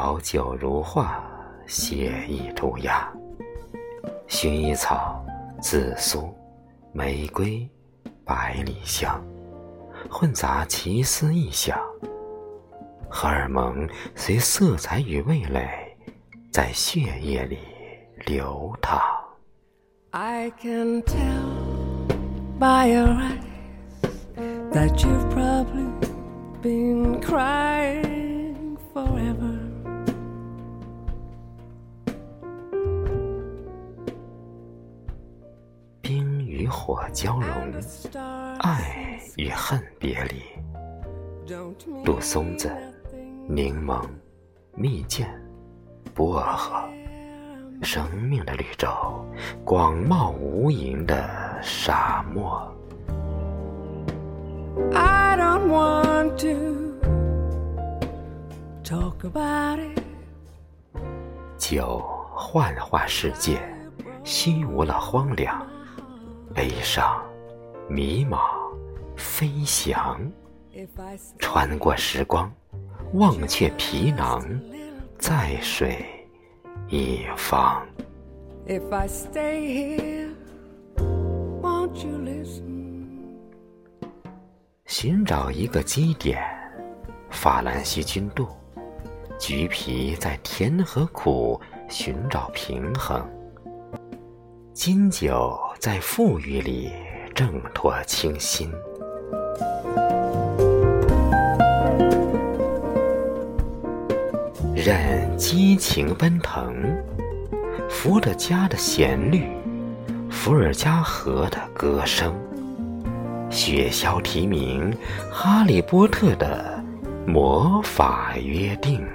朝酒如画，写意涂鸦。薰衣草、紫苏、玫瑰、百里香，混杂奇思异想。荷尔蒙随色彩与味蕾，在血液里流淌。I can tell by your eyes that you've probably been crying forever. 火交融，爱与恨别离。杜松子，柠檬，蜜饯，薄荷，生命的绿洲，广袤无垠的沙漠。I don't want to talk about it. 酒幻化世界，心无了荒凉。悲伤、迷茫、飞翔穿过时光，忘却皮囊，在水一方。If I stay here, won't you listen? 寻找一个基点，法兰西君度，橘皮在甜和苦寻找平衡，金酒在富裕里挣脱清新。任激情奔腾，伏尔加的旋律，伏尔加河的歌声。雪橇提名《哈利波特》的魔法约定。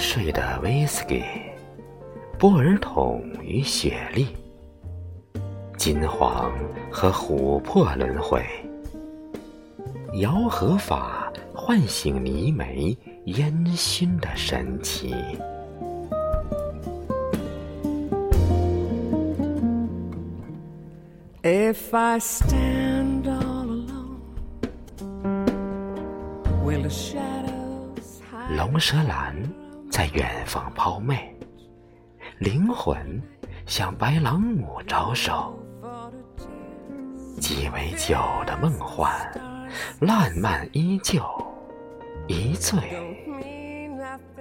睡的威士忌，波尔桶与雪莉，金黄和琥珀轮回，摇合法唤醒泥煤烟熏的神奇。If I stand all alone, will the shadows hide? 龙舌兰在远方抛媚，灵魂向白朗姆招手。鸡尾酒的梦幻，烂漫依旧，一醉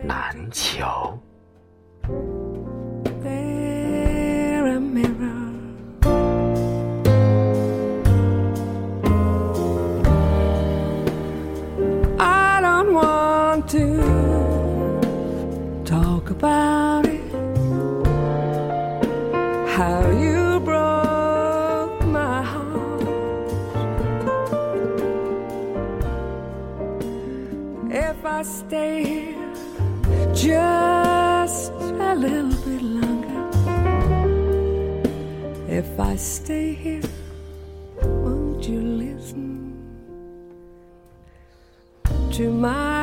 难求。to talk about it. How you broke my heart. If I stay here just a little bit longer. If I stay here, won't you listen to my